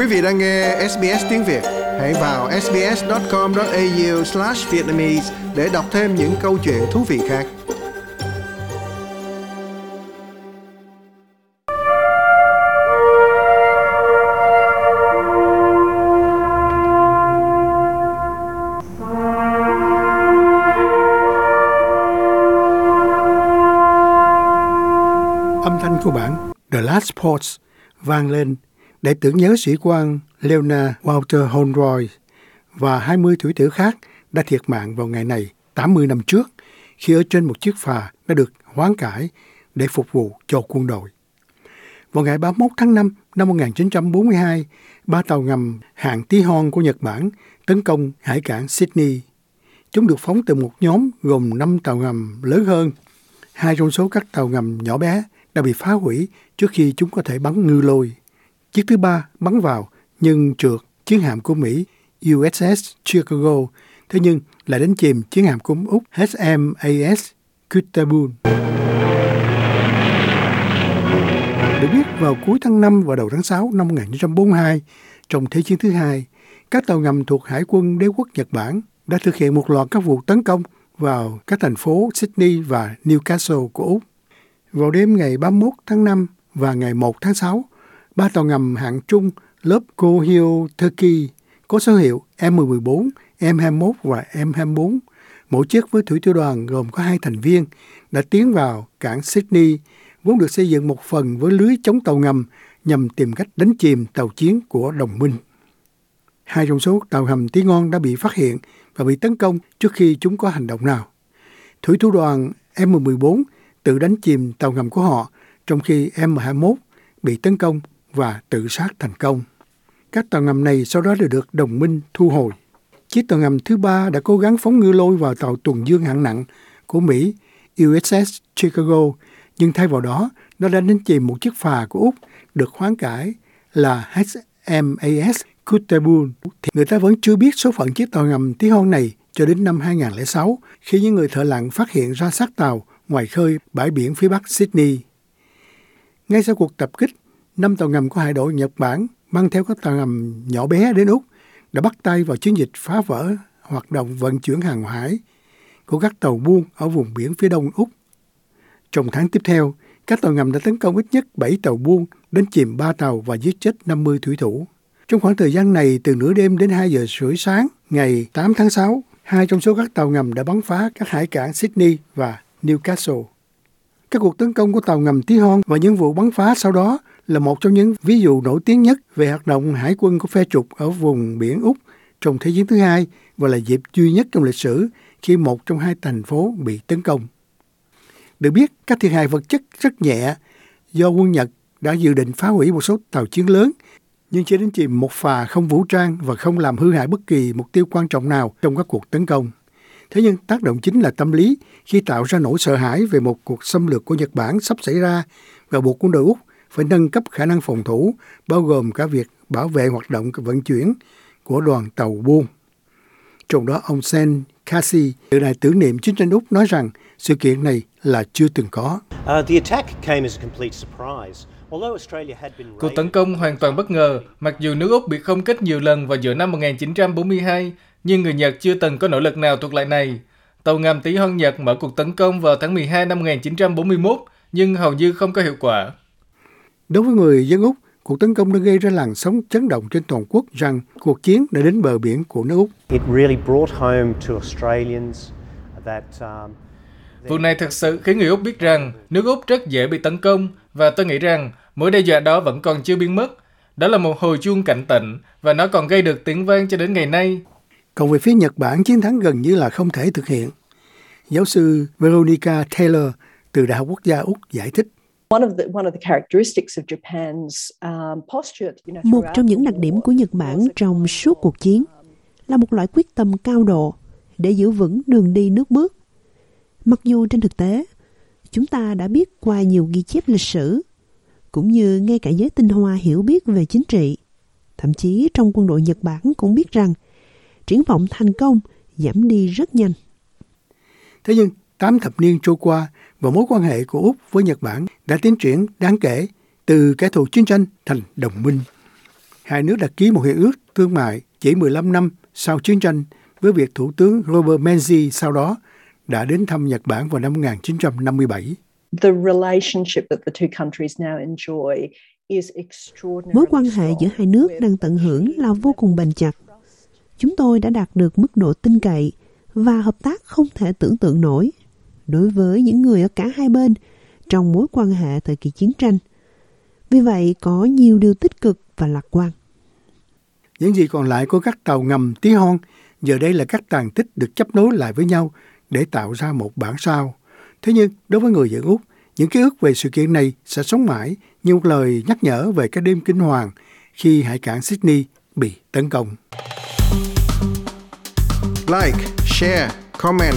Quý vị đang nghe SBS tiếng Việt, hãy vào sbs.com.au/vietnamese để đọc thêm những câu chuyện thú vị khác. Âm thanh của bản The Last Ports vang lên để tưởng nhớ sĩ quan Leona Walter Honroy và 20 thủy tử khác đã thiệt mạng vào ngày này 80 năm trước khi ở trên một chiếc phà đã được hoán cải để phục vụ cho quân đội. Vào ngày 31 tháng 5 năm 1942, ba tàu ngầm hạng tí hon của Nhật Bản tấn công hải cảng Sydney. Chúng được phóng từ một nhóm gồm 5 tàu ngầm lớn hơn. Hai trong số các tàu ngầm nhỏ bé đã bị phá hủy trước khi chúng có thể bắn ngư lôi. Chiếc thứ ba bắn vào nhưng trượt chiến hạm của Mỹ USS Chicago, thế nhưng lại đánh chìm chiến hạm của Úc HMAS Kutabun. Được biết vào cuối tháng 5 và đầu tháng 6 năm 1942, trong Thế chiến thứ hai, các tàu ngầm thuộc Hải quân đế quốc Nhật Bản đã thực hiện một loạt các vụ tấn công vào các thành phố Sydney và Newcastle của Úc. Vào đêm ngày 31 tháng 5 và ngày 1 tháng 6, ba tàu ngầm hạng trung lớp Kohio Turkey có số hiệu M14, M21 và M24, mỗi chiếc với thủy thủ đoàn gồm có hai thành viên, đã tiến vào cảng Sydney, vốn được xây dựng một phần với lưới chống tàu ngầm nhằm tìm cách đánh chìm tàu chiến của đồng minh. Hai trong số tàu hầm tí ngon đã bị phát hiện và bị tấn công trước khi chúng có hành động nào. Thủy thủ đoàn M14 tự đánh chìm tàu ngầm của họ, trong khi M21 bị tấn công và tự sát thành công. Các tàu ngầm này sau đó đều được đồng minh thu hồi. Chiếc tàu ngầm thứ ba đã cố gắng phóng ngư lôi vào tàu tuần dương hạng nặng của Mỹ USS Chicago, nhưng thay vào đó, nó đã đánh chìm một chiếc phà của Úc được hoán cải là HMAS Kutabun. Người ta vẫn chưa biết số phận chiếc tàu ngầm tí hon này cho đến năm 2006 khi những người thợ lặn phát hiện ra xác tàu ngoài khơi bãi biển phía bắc Sydney. Ngay sau cuộc tập kích, năm tàu ngầm của hải đội Nhật Bản mang theo các tàu ngầm nhỏ bé đến Úc đã bắt tay vào chiến dịch phá vỡ hoạt động vận chuyển hàng hải của các tàu buôn ở vùng biển phía đông Úc. Trong tháng tiếp theo, các tàu ngầm đã tấn công ít nhất 7 tàu buôn, đánh chìm 3 tàu và giết chết 50 thủy thủ. Trong khoảng thời gian này, từ nửa đêm đến 2 giờ rưỡi sáng, ngày 8 tháng 6, hai trong số các tàu ngầm đã bắn phá các hải cảng Sydney và Newcastle. Các cuộc tấn công của tàu ngầm tí hon và những vụ bắn phá sau đó là một trong những ví dụ nổi tiếng nhất về hoạt động hải quân của phe trục ở vùng biển Úc trong Thế chiến thứ hai và là dịp duy nhất trong lịch sử khi một trong hai thành phố bị tấn công. Được biết, các thiệt hại vật chất rất nhẹ do quân Nhật đã dự định phá hủy một số tàu chiến lớn nhưng chỉ đến chìm một phà không vũ trang và không làm hư hại bất kỳ mục tiêu quan trọng nào trong các cuộc tấn công. Thế nhưng tác động chính là tâm lý khi tạo ra nỗi sợ hãi về một cuộc xâm lược của Nhật Bản sắp xảy ra và buộc quân đội Úc phải nâng cấp khả năng phòng thủ, bao gồm cả việc bảo vệ hoạt động vận chuyển của đoàn tàu buôn. Trong đó ông Sen Kasi, từ đài tưởng niệm chiến tranh Úc nói rằng sự kiện này là chưa từng có. Cuộc tấn công hoàn toàn bất ngờ, mặc dù nước Úc bị không kích nhiều lần vào giữa năm 1942, nhưng người Nhật chưa từng có nỗ lực nào thuộc lại này. Tàu ngầm tí hon Nhật mở cuộc tấn công vào tháng 12 năm 1941, nhưng hầu như không có hiệu quả. Đối với người dân Úc, cuộc tấn công đã gây ra làn sóng chấn động trên toàn quốc rằng cuộc chiến đã đến bờ biển của nước Úc. It really brought home to Australians that um, Vụ này thực sự khiến người Úc biết rằng nước Úc rất dễ bị tấn công và tôi nghĩ rằng mối đe dọa đó vẫn còn chưa biến mất. Đó là một hồi chuông cảnh tỉnh và nó còn gây được tiếng vang cho đến ngày nay. Còn về phía Nhật Bản, chiến thắng gần như là không thể thực hiện. Giáo sư Veronica Taylor từ Đại học Quốc gia Úc giải thích. Một trong những đặc điểm của Nhật Bản trong suốt cuộc chiến là một loại quyết tâm cao độ để giữ vững đường đi nước bước. Mặc dù trên thực tế, chúng ta đã biết qua nhiều ghi chép lịch sử, cũng như ngay cả giới tinh hoa hiểu biết về chính trị. Thậm chí trong quân đội Nhật Bản cũng biết rằng triển vọng thành công giảm đi rất nhanh. Thế nhưng, 8 thập niên trôi qua và mối quan hệ của Úc với Nhật Bản đã tiến triển đáng kể từ kẻ thù chiến tranh thành đồng minh. hai nước đã ký một hiệp ước thương mại chỉ 15 năm sau chiến tranh với việc Thủ tướng Robert Menzies sau đó đã đến thăm Nhật Bản vào năm 1957. The relationship that the two countries now enjoy Mối quan hệ giữa hai nước đang tận hưởng là vô cùng bền chặt. Chúng tôi đã đạt được mức độ tin cậy và hợp tác không thể tưởng tượng nổi đối với những người ở cả hai bên trong mối quan hệ thời kỳ chiến tranh. Vì vậy, có nhiều điều tích cực và lạc quan. Những gì còn lại của các tàu ngầm tí hon giờ đây là các tàn tích được chấp nối lại với nhau để tạo ra một bản sao. Thế nhưng, đối với người dân Úc, những ký ức về sự kiện này sẽ sống mãi như một lời nhắc nhở về cái đêm kinh hoàng khi hải cảng Sydney bị tấn công. Like, share, comment.